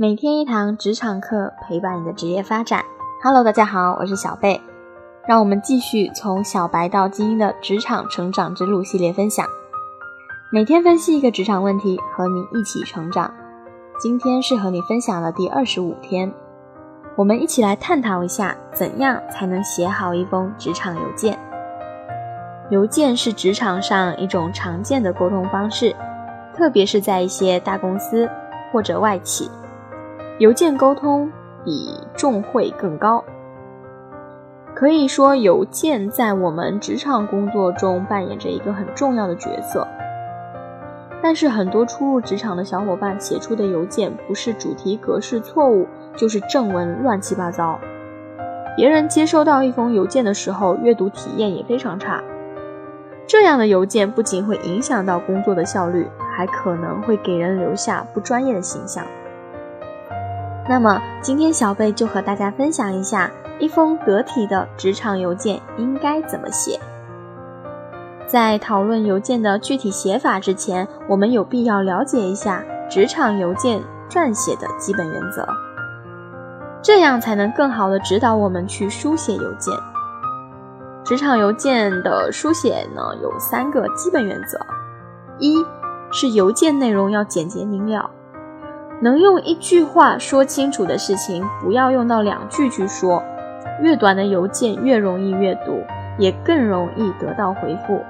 每天一堂职场课，陪伴你的职业发展。Hello，大家好，我是小贝。让我们继续从小白到精英的职场成长之路系列分享。每天分析一个职场问题，和你一起成长。今天是和你分享的第二十五天，我们一起来探讨一下，怎样才能写好一封职场邮件。邮件是职场上一种常见的沟通方式，特别是在一些大公司或者外企。邮件沟通比重会更高，可以说邮件在我们职场工作中扮演着一个很重要的角色。但是很多初入职场的小伙伴写出的邮件，不是主题格式错误，就是正文乱七八糟。别人接收到一封邮件的时候，阅读体验也非常差。这样的邮件不仅会影响到工作的效率，还可能会给人留下不专业的形象。那么今天小贝就和大家分享一下，一封得体的职场邮件应该怎么写。在讨论邮件的具体写法之前，我们有必要了解一下职场邮件撰写的基本原则，这样才能更好的指导我们去书写邮件。职场邮件的书写呢，有三个基本原则：一是邮件内容要简洁明了。能用一句话说清楚的事情，不要用到两句去说。越短的邮件越容易阅读，也更容易得到回复。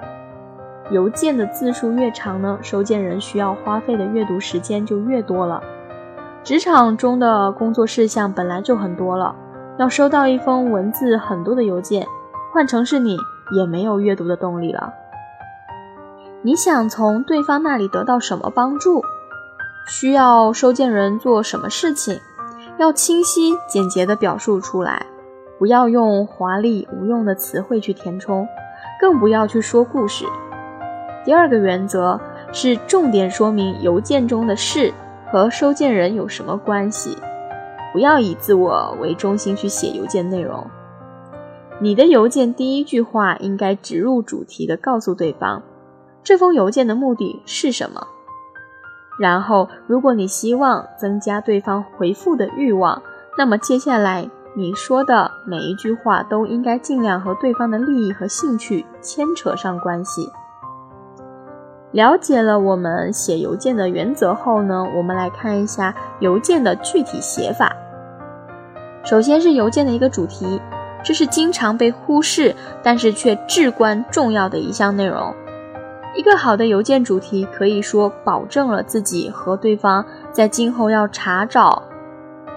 邮件的字数越长呢，收件人需要花费的阅读时间就越多了。职场中的工作事项本来就很多了，要收到一封文字很多的邮件，换成是你也没有阅读的动力了。你想从对方那里得到什么帮助？需要收件人做什么事情，要清晰简洁地表述出来，不要用华丽无用的词汇去填充，更不要去说故事。第二个原则是重点说明邮件中的事和收件人有什么关系，不要以自我为中心去写邮件内容。你的邮件第一句话应该直入主题的告诉对方，这封邮件的目的是什么。然后，如果你希望增加对方回复的欲望，那么接下来你说的每一句话都应该尽量和对方的利益和兴趣牵扯上关系。了解了我们写邮件的原则后呢，我们来看一下邮件的具体写法。首先是邮件的一个主题，这是经常被忽视，但是却至关重要的一项内容。一个好的邮件主题可以说保证了自己和对方在今后要查找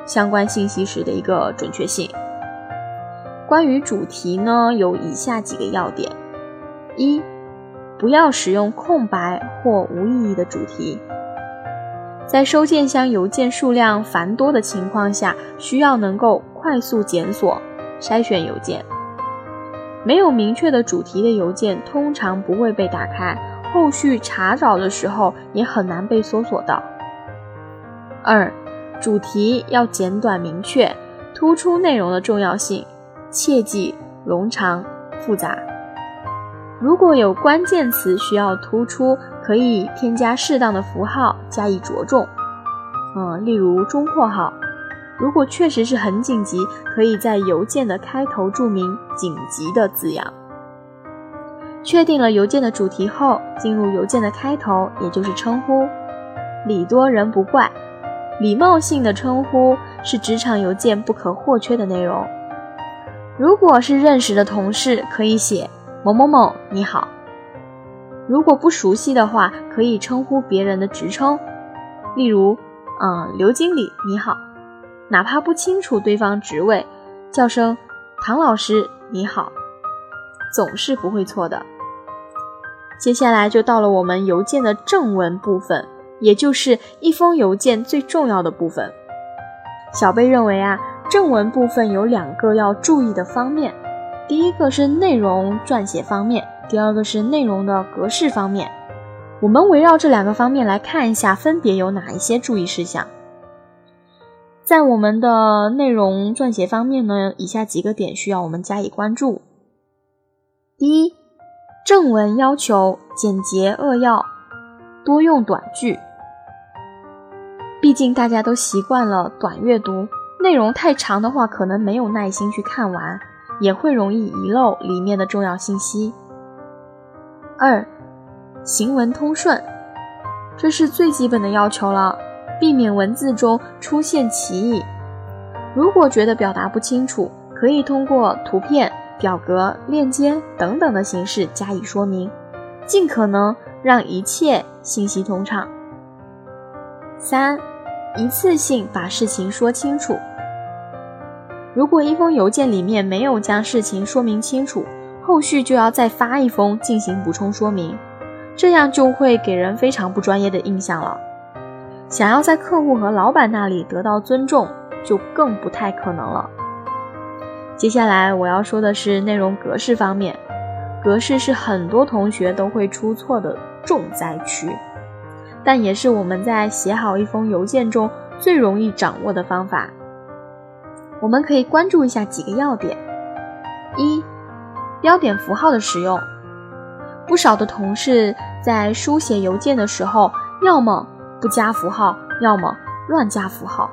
相关信息时的一个准确性。关于主题呢，有以下几个要点：一，不要使用空白或无意义的主题。在收件箱邮件数量繁多的情况下，需要能够快速检索、筛选邮件。没有明确的主题的邮件通常不会被打开，后续查找的时候也很难被搜索到。二，主题要简短明确，突出内容的重要性，切忌冗长复杂。如果有关键词需要突出，可以添加适当的符号加以着重，嗯，例如中括号。如果确实是很紧急，可以在邮件的开头注明“紧急”的字样。确定了邮件的主题后，进入邮件的开头，也就是称呼。礼多人不怪，礼貌性的称呼是职场邮件不可或缺的内容。如果是认识的同事，可以写“某某某你好”。如果不熟悉的话，可以称呼别人的职称，例如“嗯，刘经理你好”。哪怕不清楚对方职位，叫声“唐老师你好”，总是不会错的。接下来就到了我们邮件的正文部分，也就是一封邮件最重要的部分。小贝认为啊，正文部分有两个要注意的方面，第一个是内容撰写方面，第二个是内容的格式方面。我们围绕这两个方面来看一下，分别有哪一些注意事项。在我们的内容撰写方面呢，以下几个点需要我们加以关注。第一，正文要求简洁扼要，多用短句。毕竟大家都习惯了短阅读，内容太长的话，可能没有耐心去看完，也会容易遗漏里面的重要信息。二，行文通顺，这是最基本的要求了，避免文字中出现歧义。如果觉得表达不清楚，可以通过图片、表格、链接等等的形式加以说明，尽可能让一切信息通畅。三，一次性把事情说清楚。如果一封邮件里面没有将事情说明清楚，后续就要再发一封进行补充说明，这样就会给人非常不专业的印象了。想要在客户和老板那里得到尊重，就更不太可能了。接下来我要说的是内容格式方面，格式是很多同学都会出错的重灾区，但也是我们在写好一封邮件中最容易掌握的方法。我们可以关注一下几个要点：一、标点符号的使用，不少的同事在书写邮件的时候，要么不加符号，要么乱加符号。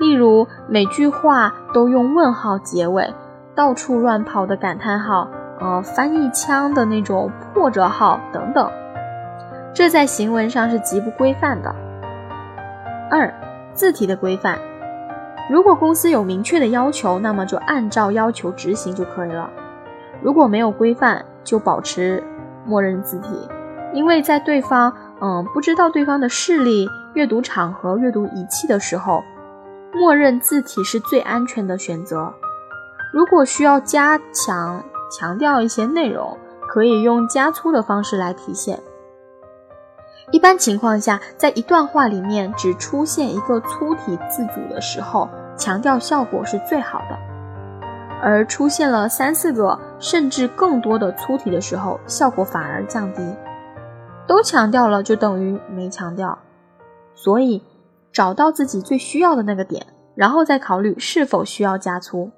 例如每句话都用问号结尾，到处乱跑的感叹号，呃，翻译腔的那种破折号等等，这在行文上是极不规范的。二，字体的规范，如果公司有明确的要求，那么就按照要求执行就可以了；如果没有规范，就保持默认字体，因为在对方嗯不知道对方的视力、阅读场合、阅读仪器的时候。默认字体是最安全的选择。如果需要加强强调一些内容，可以用加粗的方式来体现。一般情况下，在一段话里面只出现一个粗体字组的时候，强调效果是最好的；而出现了三四个甚至更多的粗体的时候，效果反而降低。都强调了就等于没强调，所以。找到自己最需要的那个点，然后再考虑是否需要加粗。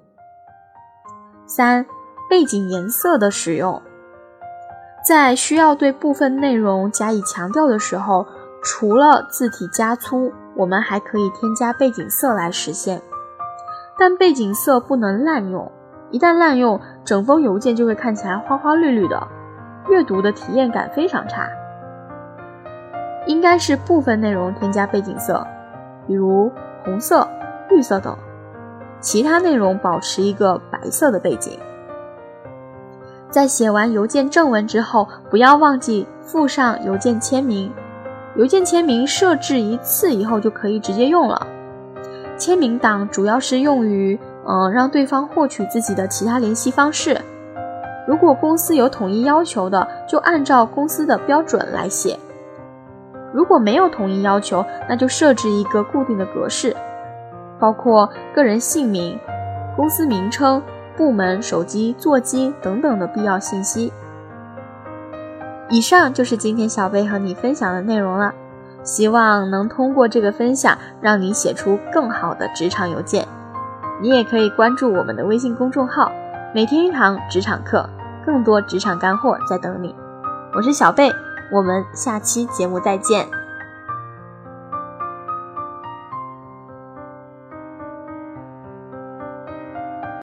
三、背景颜色的使用，在需要对部分内容加以强调的时候，除了字体加粗，我们还可以添加背景色来实现。但背景色不能滥用，一旦滥用，整封邮件就会看起来花花绿绿的，阅读的体验感非常差。应该是部分内容添加背景色。比如红色、绿色等，其他内容保持一个白色的背景。在写完邮件正文之后，不要忘记附上邮件签名。邮件签名设置一次以后就可以直接用了。签名档主要是用于，嗯，让对方获取自己的其他联系方式。如果公司有统一要求的，就按照公司的标准来写。如果没有统一要求，那就设置一个固定的格式，包括个人姓名、公司名称、部门、手机座机等等的必要信息。以上就是今天小贝和你分享的内容了，希望能通过这个分享，让你写出更好的职场邮件。你也可以关注我们的微信公众号，每天一堂职场课，更多职场干货在等你。我是小贝。我们下期节目再见。